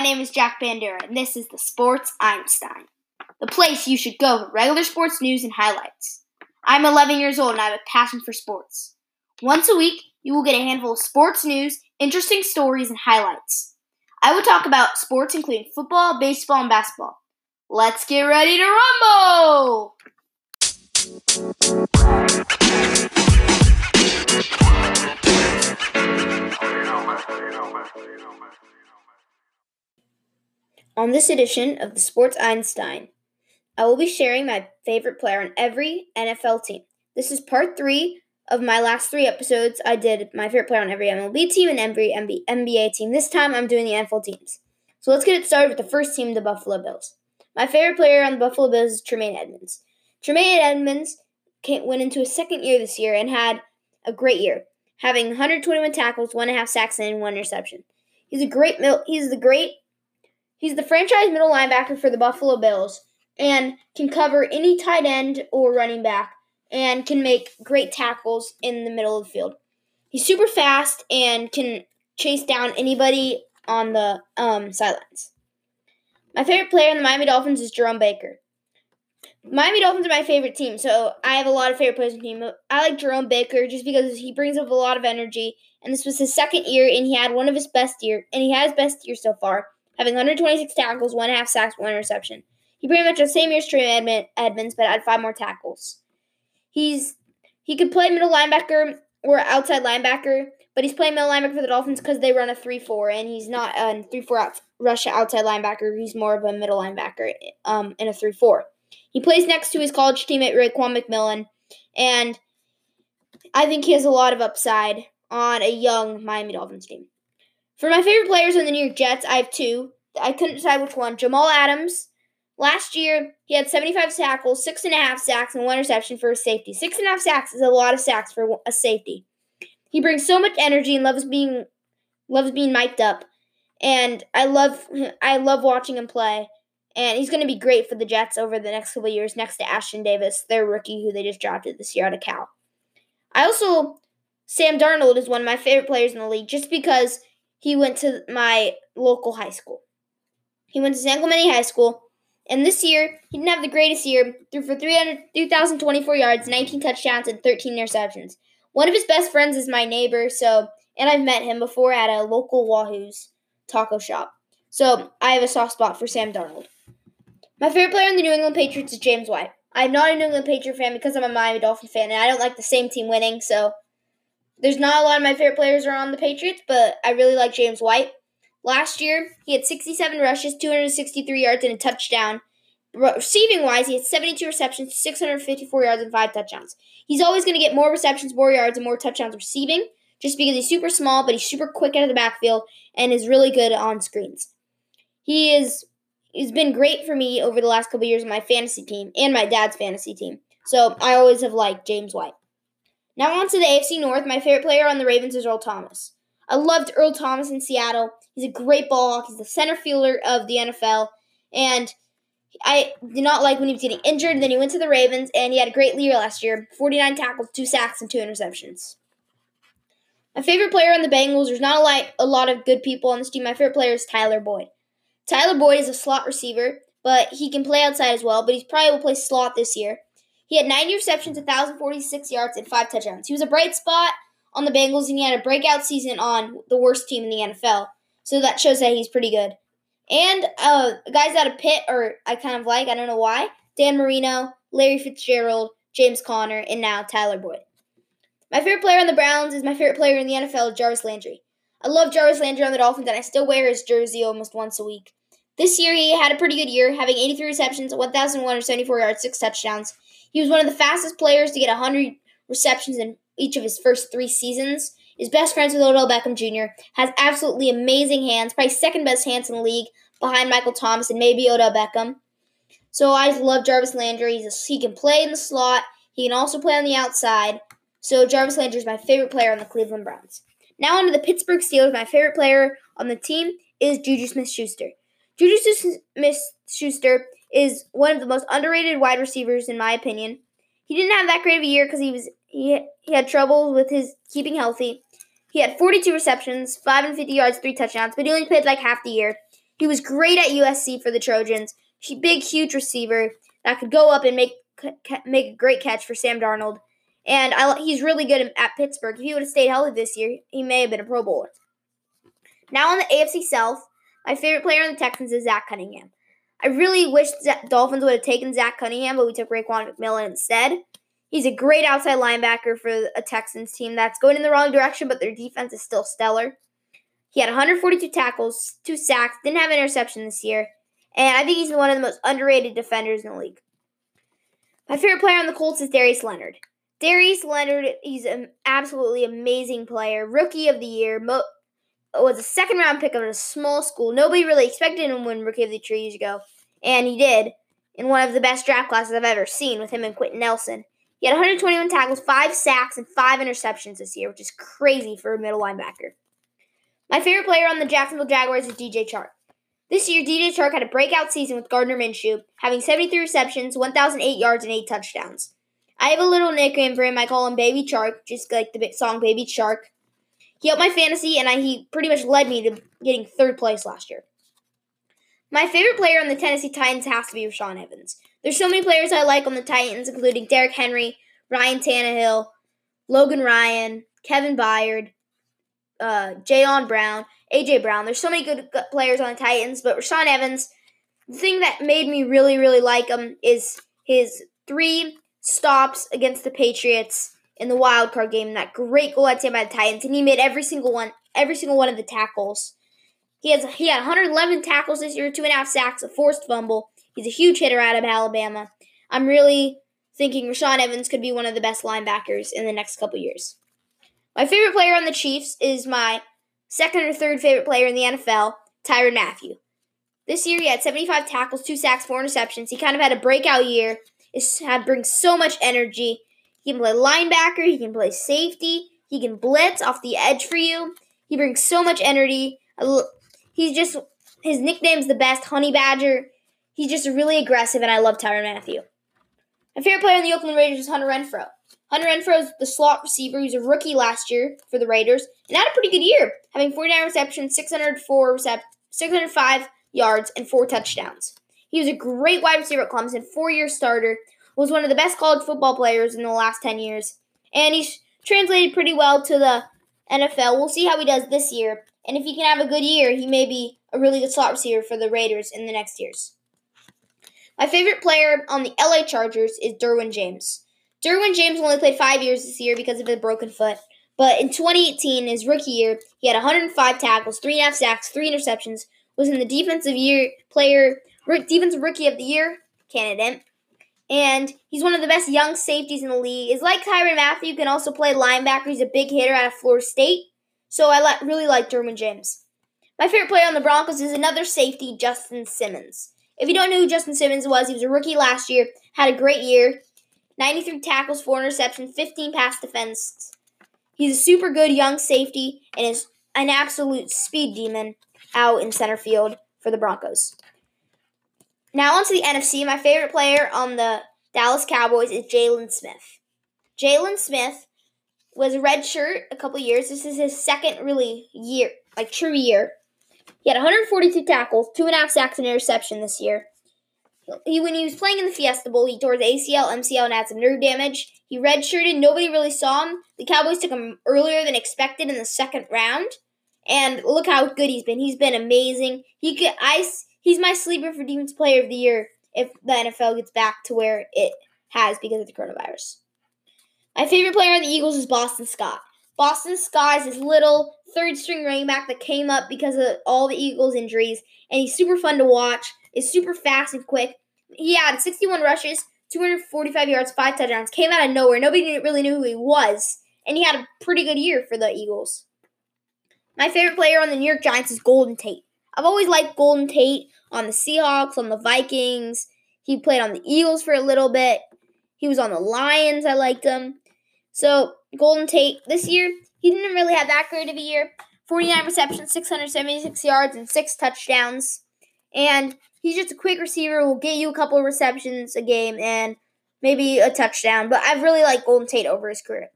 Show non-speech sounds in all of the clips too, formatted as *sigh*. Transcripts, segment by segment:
My name is Jack Bandera, and this is the Sports Einstein, the place you should go for regular sports news and highlights. I'm 11 years old and I have a passion for sports. Once a week, you will get a handful of sports news, interesting stories, and highlights. I will talk about sports including football, baseball, and basketball. Let's get ready to rumble! On this edition of the Sports Einstein, I will be sharing my favorite player on every NFL team. This is part three of my last three episodes. I did my favorite player on every MLB team and every NBA team. This time I'm doing the NFL teams. So let's get it started with the first team, the Buffalo Bills. My favorite player on the Buffalo Bills is Tremaine Edmunds. Tremaine Edmunds came, went into his second year this year and had a great year, having 121 tackles, one and a half sacks, and one interception. He's a great he's the great he's the franchise middle linebacker for the Buffalo Bills and can cover any tight end or running back and can make great tackles in the middle of the field. He's super fast and can chase down anybody on the um, sidelines. My favorite player in the Miami Dolphins is Jerome Baker. Miami Dolphins are my favorite team, so I have a lot of favorite players in the team. I like Jerome Baker just because he brings up a lot of energy, and this was his second year, and he had one of his best year, and he had his best year so far, having 126 tackles, one half sacks, one interception. He pretty much had the same year as Trey Edmunds, but had five more tackles. He's he could play middle linebacker or outside linebacker, but he's playing middle linebacker for the Dolphins because they run a three-four, and he's not a three-four rush outside linebacker. He's more of a middle linebacker um, in a three-four. He plays next to his college teammate Raekwon McMillan, and I think he has a lot of upside on a young Miami Dolphins team. For my favorite players on the New York Jets, I have two. I couldn't decide which one. Jamal Adams Last year, he had 75 tackles, six and a half sacks, and one reception for a safety. Six and a half sacks is a lot of sacks for a safety. He brings so much energy and loves being loves being mic'd up, and I love *laughs* I love watching him play. And he's going to be great for the Jets over the next couple years, next to Ashtyn Davis, their rookie who they just drafted this year out of Cal. I also Sam Darnold is one of my favorite players in the league, just because he went to my local high school. He went to San Clemente High School and this year, he didn't have the greatest year, threw for 3,024 yards, 19 touchdowns, and 13 interceptions. One of his best friends is my neighbor, so and I've met him before at a local Wahoo's taco shop. So I have a soft spot for Sam Darnold. My favorite player in the New England Patriots is James White. I'm not a New England Patriot fan because I'm a Miami Dolphin fan, and I don't like the same team winning, so there's not a lot of my favorite players are on the Patriots, but I really like James White. Last year, he had 67 rushes, 263 yards, and a touchdown. Receiving wise, he had 72 receptions, 654 yards, and five touchdowns. He's always going to get more receptions, more yards, and more touchdowns receiving just because he's super small, but he's super quick out of the backfield and is really good on screens. He is he's been great for me over the last couple years in my fantasy team and my dad's fantasy team. So I always have liked James White. Now on to the AFC North. My favorite player on the Ravens is Earl Thomas. I loved Earl Thomas in Seattle. He's a great ball hawk. He's the center fielder of the NFL. And I did not like when he was getting injured. Then he went to the Ravens, and he had a great year last year 49 tackles, 2 sacks, and 2 interceptions. My favorite player on the Bengals, there's not a lot, a lot of good people on this team. My favorite player is Tyler Boyd. Tyler Boyd is a slot receiver, but he can play outside as well, but he probably will play slot this year. He had 90 receptions, 1,046 yards, and 5 touchdowns. He was a bright spot on the Bengals, and he had a breakout season on the worst team in the NFL. So that shows that he's pretty good. And uh, guys out of Pitt, or I kind of like, I don't know why, Dan Marino, Larry Fitzgerald, James Conner, and now Tyler Boyd. My favorite player on the Browns is my favorite player in the NFL, Jarvis Landry. I love Jarvis Landry on the Dolphins, and I still wear his jersey almost once a week. This year, he had a pretty good year, having 83 receptions, 1,174 yards, 6 touchdowns. He was one of the fastest players to get 100 receptions in each of his first three seasons. Is best friends with Odell Beckham Jr. Has absolutely amazing hands, probably second best hands in the league, behind Michael Thomas and maybe Odell Beckham. So I love Jarvis Landry. A, he can play in the slot. He can also play on the outside. So Jarvis Landry is my favorite player on the Cleveland Browns. Now on to the Pittsburgh Steelers. My favorite player on the team is Juju Smith-Schuster. Juju Smith-Schuster is one of the most underrated wide receivers in my opinion. He didn't have that great of a year because he was he, he had trouble with his keeping healthy. He had 42 receptions, 5 and 50 yards, 3 touchdowns, but he only played like half the year. He was great at USC for the Trojans. He big, huge receiver that could go up and make make a great catch for Sam Darnold. And I, he's really good at Pittsburgh. If he would have stayed healthy this year, he may have been a Pro Bowler. Now on the AFC South, my favorite player in the Texans is Zach Cunningham. I really wish the Dolphins would have taken Zach Cunningham, but we took Raekwon McMillan instead. He's a great outside linebacker for a Texans team that's going in the wrong direction, but their defense is still stellar. He had 142 tackles, two sacks, didn't have an interception this year, and I think he's one of the most underrated defenders in the league. My favorite player on the Colts is Darius Leonard. Darius Leonard, he's an absolutely amazing player, rookie of the year, mo- was a second round pick of a small school. Nobody really expected him when Rookie of the Year years ago, and he did in one of the best draft classes I've ever seen with him and Quenton Nelson. He had 121 tackles, five sacks, and five interceptions this year, which is crazy for a middle linebacker. My favorite player on the Jacksonville Jaguars is DJ Chark. This year, DJ Chark had a breakout season with Gardner Minshew, having 73 receptions, 1,008 yards, and 8 touchdowns. I have a little nickname for him. I call him Baby Chark, just like the song Baby Shark. He helped my fantasy, and I, he pretty much led me to getting third place last year. My favorite player on the Tennessee Titans has to be Rashaan Evans. There's so many players I like on the Titans, including Derrick Henry, Ryan Tannehill, Logan Ryan, Kevin Byard, uh, Jayon Brown, AJ Brown. There's so many good, players on the Titans, but Rashaan Evans, the thing that made me really, really like him is his three stops against the Patriots in the wild card game. That great goal at by the Titans, and he made every single one, every single one of the tackles. He has he had 111 tackles this year, two and a half sacks, a forced fumble. He's a huge hitter out of Alabama. I'm really thinking Rashaan Evans could be one of the best linebackers in the next couple years. My favorite player on the Chiefs is my second or third favorite player in the NFL, Tyrann Mathieu. This year he had 75 tackles, two sacks, four interceptions. He kind of had a breakout year. Had brings so much energy. He can play linebacker. He can play safety. He can blitz off the edge for you. He brings so much energy. He's just his nickname's the best, Honey Badger. He's just really aggressive, and I love Tyrann Mathieu. My favorite player in the Oakland Raiders is Hunter Renfrow. Hunter Renfrow is the slot receiver. He's a rookie last year for the Raiders and had a pretty good year, having 49 receptions, 604 recep- 605 yards, and four touchdowns. He was a great wide receiver at Clemson, four-year starter, was one of the best college football players in the last 10 years, and he's translated pretty well to the NFL. We'll see how he does this year, and if he can have a good year, he may be a really good slot receiver for the Raiders in the next years. My favorite player on the LA Chargers is Derwin James. Derwin James only played five years this year because of his broken foot. But in 2018, his rookie year, he had 105 tackles, three and a half sacks, three interceptions, was in the defensive year player, defensive rookie of the year candidate, and he's one of the best young safeties in the league. Is like Tyrann Mathieu, can also play linebacker. He's a big hitter out of Florida State. So I li- really like Derwin James. My favorite player on the Broncos is another safety, Justin Simmons. If you don't know who Justin Simmons was, he was a rookie last year, had a great year. 93 tackles, 4 interceptions, 15 pass defense. He's a super good young safety and is an absolute speed demon out in center field for the Broncos. Now onto the NFC. My favorite player on the Dallas Cowboys is Jaylon Smith. Jaylon Smith was a red shirt a couple years. This is his second really year, like true year. He had 142 tackles, two and a half sacks, and interception this year. He, when he was playing in the Fiesta Bowl, he tore his ACL, MCL, and had some nerve damage. He redshirted. Nobody really saw him. The Cowboys took him earlier than expected in the second round, and look how good he's been. He's been amazing. He could ice he's my sleeper for Defensive Player of the Year if the NFL gets back to where it has because of the coronavirus. My favorite player on the Eagles is Boston Scott. Boston Scott is this little third string running back that came up because of all the Eagles' injuries, and he's super fun to watch. Is super fast and quick. He had 61 rushes, 245 yards, five touchdowns. Came out of nowhere. Nobody really knew who he was, and he had a pretty good year for the Eagles. My favorite player on the New York Giants is Golden Tate. I've always liked Golden Tate on the Seahawks, on the Vikings. He played on the Eagles for a little bit. He was on the Lions. I liked him. So, Golden Tate this year, he didn't really have that great of a year. 49 receptions, 676 yards, and six touchdowns. And he's just a quick receiver, will get you a couple of receptions a game and maybe a touchdown. But I've really like Golden Tate over his career.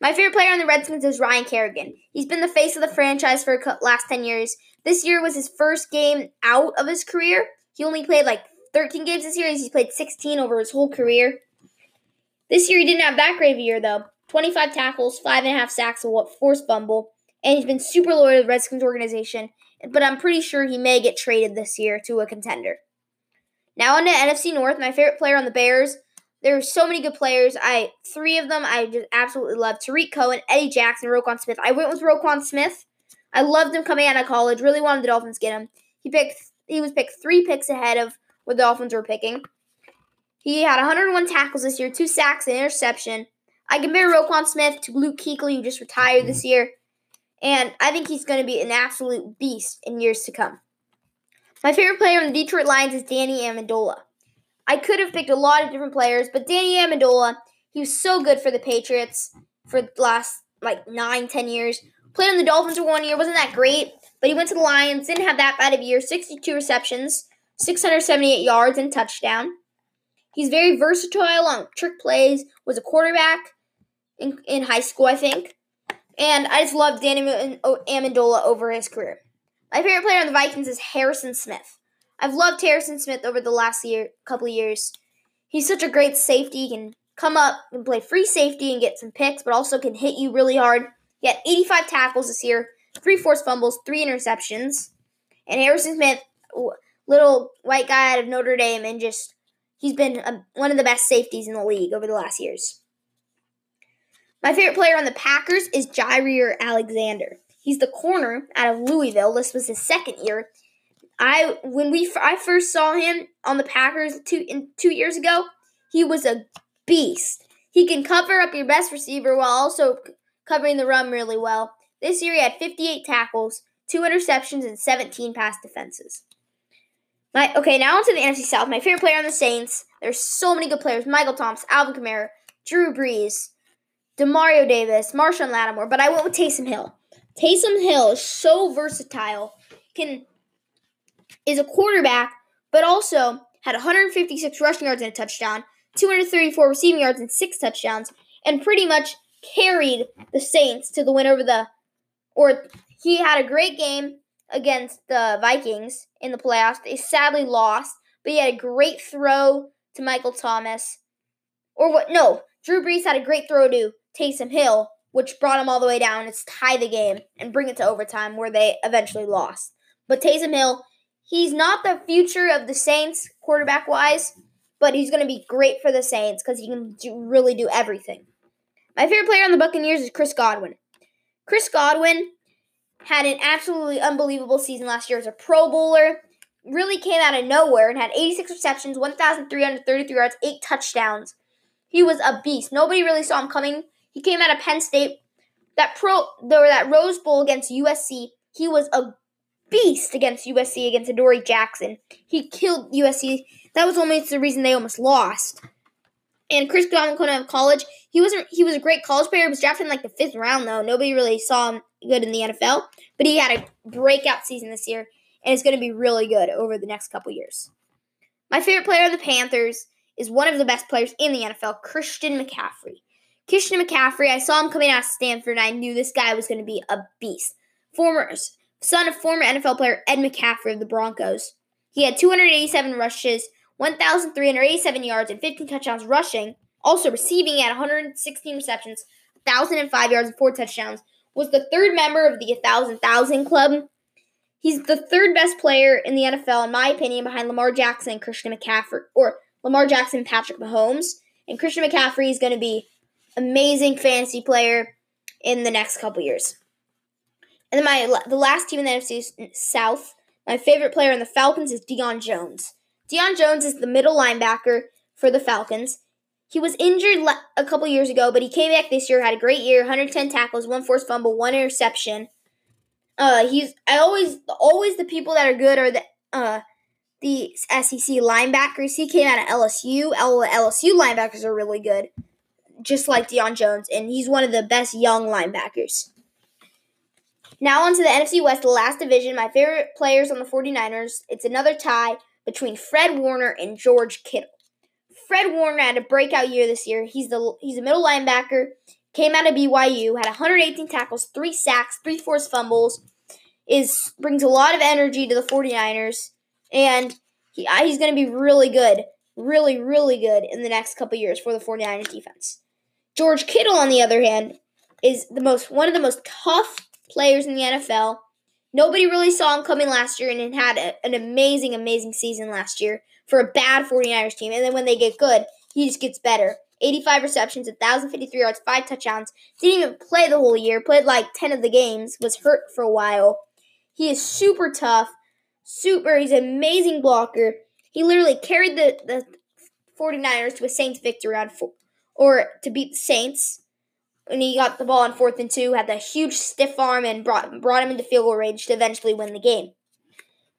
My favorite player on the Redskins is Ryan Kerrigan. He's been the face of the franchise for the last 10 years. This year was his first game out of his career. He only played like 13 games this year. He's played 16 over his whole career. This year he didn't have that great of a year though. 25 tackles, five and a half sacks, a forced fumble, and he's been super loyal to the Redskins organization. But I'm pretty sure he may get traded this year to a contender. Now on to NFC North, my favorite player on the Bears. There are so many good players. I three of them I just absolutely love: Tarik Cohen, Eddie Jackson, Roquan Smith. I went with Roquan Smith. I loved him coming out of college. Really wanted the Dolphins get him. He picked. He was picked three picks ahead of what the Dolphins were picking. He had 101 tackles this year, two sacks, and interception. I compare Roquan Smith to Luke Kuechly, who just retired this year, and I think he's going to be an absolute beast in years to come. My favorite player on the Detroit Lions is Danny Amendola. I could have picked a lot of different players, but Danny Amendola, he was so good for the Patriots for the last like nine, ten years. Played on the Dolphins for one year, wasn't that great, but he went to the Lions, didn't have that bad of a year, 62 receptions, 678 yards, and touchdown. He's very versatile on trick plays, was a quarterback in, in high school, I think. And I just love Danny oh, Amendola over his career. My favorite player on the Vikings is Harrison Smith. I've loved Harrison Smith over the last year, couple years. He's such a great safety. He can come up and play free safety and get some picks, but also can hit you really hard. He had 85 tackles this year, three forced fumbles, three interceptions. And Harrison Smith, little white guy out of Notre Dame, and just he's been a, one of the best safeties in the league over the last years. My favorite player on the Packers is Jaire Alexander. He's the corner out of Louisville. This was his second year. I when we I first saw him on the Packers two in, two years ago, he was a beast. He can cover up your best receiver while also covering the run really well. This year he had 58 tackles, two interceptions, and 17 pass defenses. My okay, now onto the NFC South. My favorite player on the Saints. There's so many good players: Michael Thomas, Alvin Kamara, Drew Brees, Demario Davis, Marshon Lattimore. But I went with Taysom Hill. Taysom Hill is so versatile. Can is a quarterback, but also had 156 rushing yards and a touchdown, 234 receiving yards and six touchdowns, and pretty much carried the Saints to the win over the. Or he had a great game against the Vikings in the playoffs. They sadly lost, but he had a great throw to Michael Thomas. Or what? No, Drew Brees had a great throw to Taysom Hill, which brought him all the way down. It's tie the game and bring it to overtime where they eventually lost. But Taysom Hill, he's not the future of the Saints quarterback wise, but he's going to be great for the Saints because he can do, really do everything. My favorite player on the Buccaneers is Chris Godwin. Chris Godwin had an absolutely unbelievable season last year as a Pro Bowler. Really came out of nowhere and had 86 receptions, 1,333 yards, 8 touchdowns. He was a beast. Nobody really saw him coming. He came out of Penn State. That pro there that Rose Bowl against USC, he was a beast against USC against Adoree Jackson. He killed USC. That was almost the reason they almost lost. And Chris out of college, he wasn't he was a great college player. He was drafted in like the fifth round though. Nobody really saw him good in the NFL, but he had a breakout season this year, and it's going to be really good over the next couple years. My favorite player of the Panthers is one of the best players in the NFL, Christian McCaffrey. Christian McCaffrey, I saw him coming out of Stanford, and I knew this guy was going to be a beast. Former son of former NFL player Ed McCaffrey of the Broncos. He had 287 rushes, 1,387 yards, and 15 touchdowns rushing. Also receiving at 116 receptions, 1,005 yards, and four touchdowns. Was the third member of the 1,000,000 club. He's the third best player in the NFL, in my opinion, behind Lamar Jackson and Christian McCaffrey, or Lamar Jackson and Patrick Mahomes. And Christian McCaffrey is going to be amazing fantasy player in the next couple years. And then my the last team in the NFC South, my favorite player in the Falcons is Deion Jones. Deion Jones is the middle linebacker for the Falcons. He was injured a couple years ago, but he came back this year, had a great year, 110 tackles, one forced fumble, one interception. Uh, he's I always always the people that are good are the uh the SEC linebackers. He came out of LSU. LSU linebackers are really good just like Deion Jones, and he's one of the best young linebackers. Now on to the NFC West, the last division. My favorite players on the 49ers. It's another tie between Fred Warner and George Kittle. Fred Warner had a breakout year this year. He's the he's a middle linebacker, came out of BYU, had 118 tackles, three sacks, three forced fumbles, is brings a lot of energy to the 49ers, and he, uh, he's going to be really good, really, really good in the next couple years for the 49ers defense. George Kittle, on the other hand, is the most one of the most tough players in the NFL. Nobody really saw him coming last year and had a, an amazing, amazing season last year for a bad 49ers team. And then when they get good, he just gets better. 85 receptions, 1,053 yards, 5 touchdowns. Didn't even play the whole year. Played like 10 of the games. Was hurt for a while. He is super tough. Super. He's an amazing blocker. He literally carried the, the 49ers to a Saints victory on four, or to beat the Saints. And he got the ball on fourth and two, had the huge stiff arm, and brought brought him into field goal range to eventually win the game.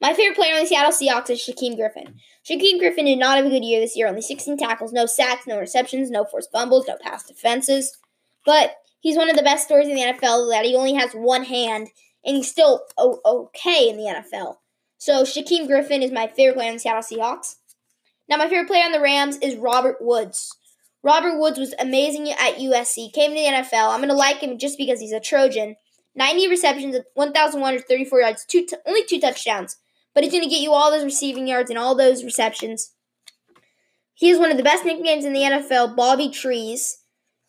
My favorite player on the Seattle Seahawks is Shaquem Griffin. Shaquem Griffin did not have a good year this year. Only 16 tackles, no sacks, no receptions, no forced fumbles, no pass defenses. But he's one of the best stories in the NFL that he only has one hand, and he's still okay in the NFL. So Shaquem Griffin is my favorite player on the Seattle Seahawks. Now, my favorite player on the Rams is Robert Woods. Robert Woods was amazing at USC, came to the NFL. I'm going to like him just because he's a Trojan. 90 receptions, 1,134 yards, two t- only two touchdowns but he's going to get you all those receiving yards and all those receptions. He is one of the best nicknames in the NFL, Bobby Trees,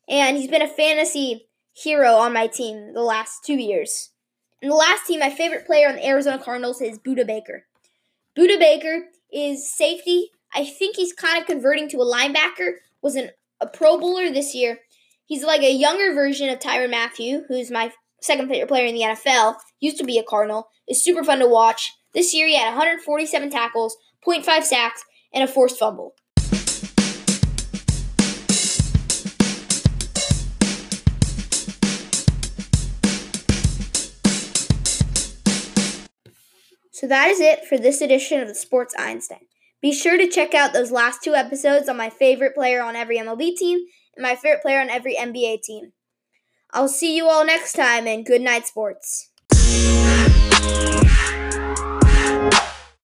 and he's been a fantasy hero on my team the last two years. And the last team, my favorite player on the Arizona Cardinals is Budda Baker. Budda Baker is safety. I think he's kind of converting to a linebacker. Was an, a Pro Bowler this year. He's like a younger version of Tyrann Mathieu, who's my second favorite player in the NFL. Used to be a Cardinal. Is super fun to watch. This year, he had 147 tackles, 0.5 sacks, and a forced fumble. So that is it for this edition of the Sports Einstein. Be sure to check out those last two episodes on my favorite player on every MLB team and my favorite player on every NBA team. I'll see you all next time and good night, sports.